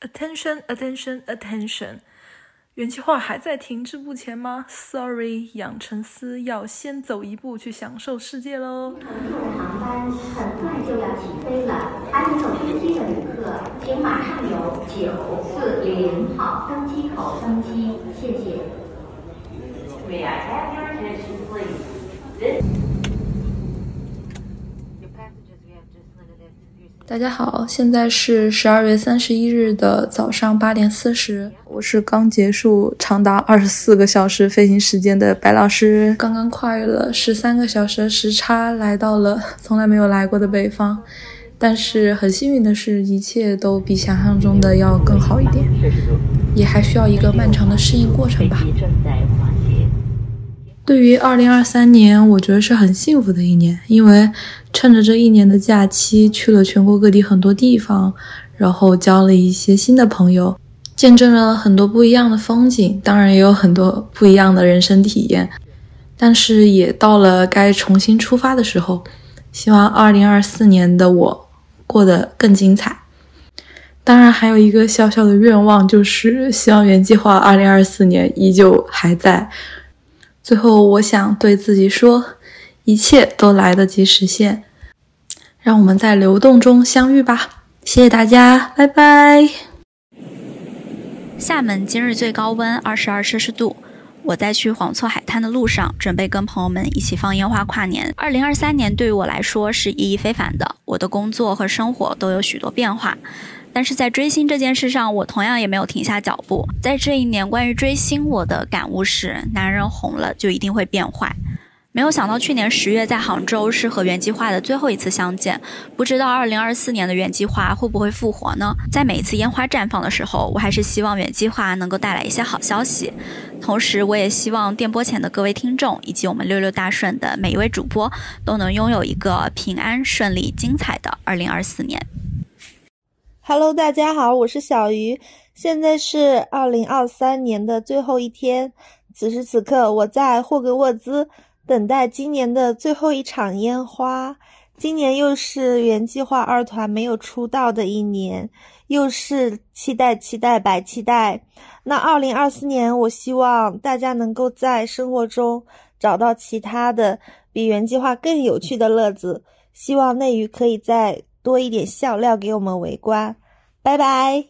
Attention, attention, attention！原计划还在停滞不前吗？Sorry，养成思要先走一步去享受世界喽。乘坐的航班很快就要起飞了，还没有登机的旅客，请马上由九四零号登机口登机，谢谢。May I have your attention, please? This 大家好，现在是十二月三十一日的早上八点四十，我是刚结束长达二十四个小时飞行时间的白老师，刚刚跨越了十三个小时的时差，来到了从来没有来过的北方，但是很幸运的是，一切都比想象中的要更好一点，也还需要一个漫长的适应过程吧。对于二零二三年，我觉得是很幸福的一年，因为趁着这一年的假期，去了全国各地很多地方，然后交了一些新的朋友，见证了很多不一样的风景，当然也有很多不一样的人生体验。但是也到了该重新出发的时候，希望二零二四年的我过得更精彩。当然，还有一个小小的愿望，就是希望原计划二零二四年依旧还在。最后，我想对自己说，一切都来得及实现。让我们在流动中相遇吧。谢谢大家，拜拜。厦门今日最高温二十二摄氏度。我在去黄厝海滩的路上，准备跟朋友们一起放烟花跨年。二零二三年对于我来说是意义非凡的，我的工作和生活都有许多变化。但是在追星这件事上，我同样也没有停下脚步。在这一年，关于追星，我的感悟是：男人红了就一定会变坏。没有想到去年十月在杭州是和原计划的最后一次相见，不知道二零二四年的原计划会不会复活呢？在每一次烟花绽放的时候，我还是希望原计划能够带来一些好消息。同时，我也希望电波前的各位听众以及我们六六大顺的每一位主播都能拥有一个平安、顺利、精彩的二零二四年。Hello，大家好，我是小鱼。现在是二零二三年的最后一天，此时此刻我在霍格沃兹等待今年的最后一场烟花。今年又是原计划二团没有出道的一年，又是期待期待白期待。那二零二四年，我希望大家能够在生活中找到其他的比原计划更有趣的乐子。希望内娱可以在。多一点笑料给我们围观，拜拜。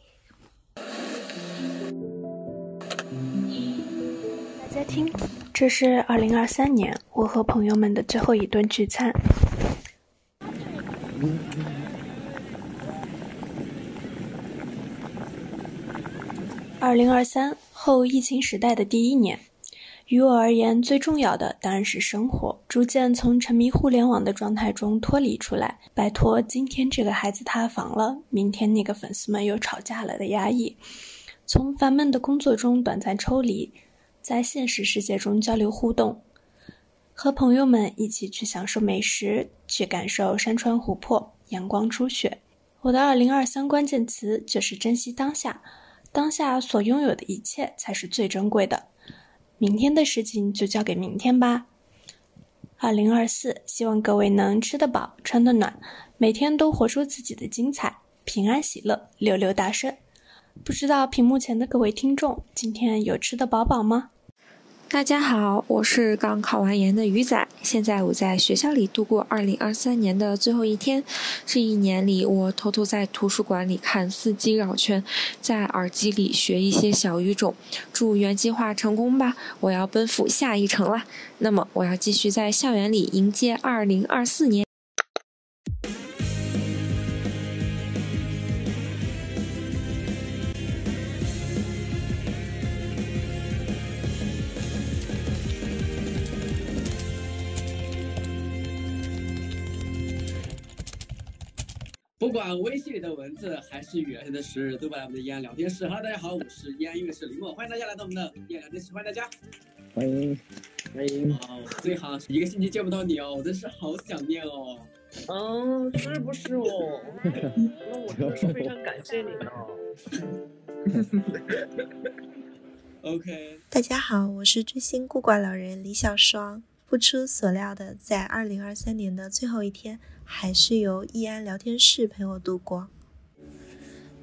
大家听，这是二零二三年我和朋友们的最后一顿聚餐。二零二三后疫情时代的第一年。于我而言，最重要的当然是生活，逐渐从沉迷互联网的状态中脱离出来，摆脱今天这个孩子塌房了，明天那个粉丝们又吵架了的压抑，从烦闷的工作中短暂抽离，在现实世界中交流互动，和朋友们一起去享受美食，去感受山川湖泊、阳光初雪。我的二零二三关键词就是珍惜当下，当下所拥有的一切才是最珍贵的。明天的事情就交给明天吧。二零二四，希望各位能吃得饱，穿得暖，每天都活出自己的精彩，平安喜乐，六六大顺。不知道屏幕前的各位听众，今天有吃得饱饱吗？大家好，我是刚考完研的鱼仔，现在我在学校里度过二零二三年的最后一天。这一年里，我偷偷在图书馆里看四季绕圈，在耳机里学一些小语种。祝原计划成功吧！我要奔赴下一程了。那么，我要继续在校园里迎接二零二四年。不管微信里的文字还是语言的诗，都把我们的烟聊天室。Hello，大家好，我是烟乐室林墨，欢迎大家来到我们的烟聊天室，欢迎大家，欢迎欢迎。哦，最好一个星期见不到你哦，我真是好想念哦。嗯，是不是哦？那我真是非常感谢你哦。OK，大家好，我是追星孤寡老人李小双。不出所料的，在二零二三年的最后一天，还是由易安聊天室陪我度过。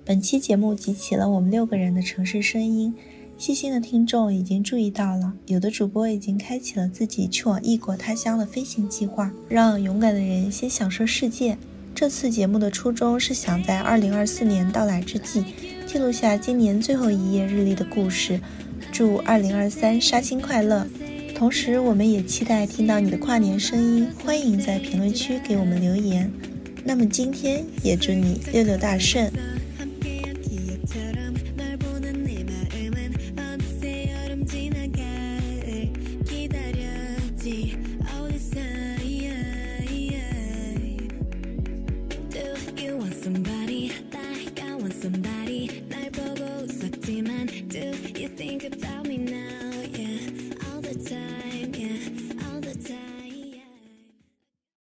本期节目集齐了我们六个人的城市声音。细心的听众已经注意到了，有的主播已经开启了自己去往异国他乡的飞行计划，让勇敢的人先享受世界。这次节目的初衷是想在2024年到来之际，记录下今年最后一页日历的故事。祝2023杀青快乐！同时，我们也期待听到你的跨年声音，欢迎在评论区给我们留言。那么今天也祝你六六大顺！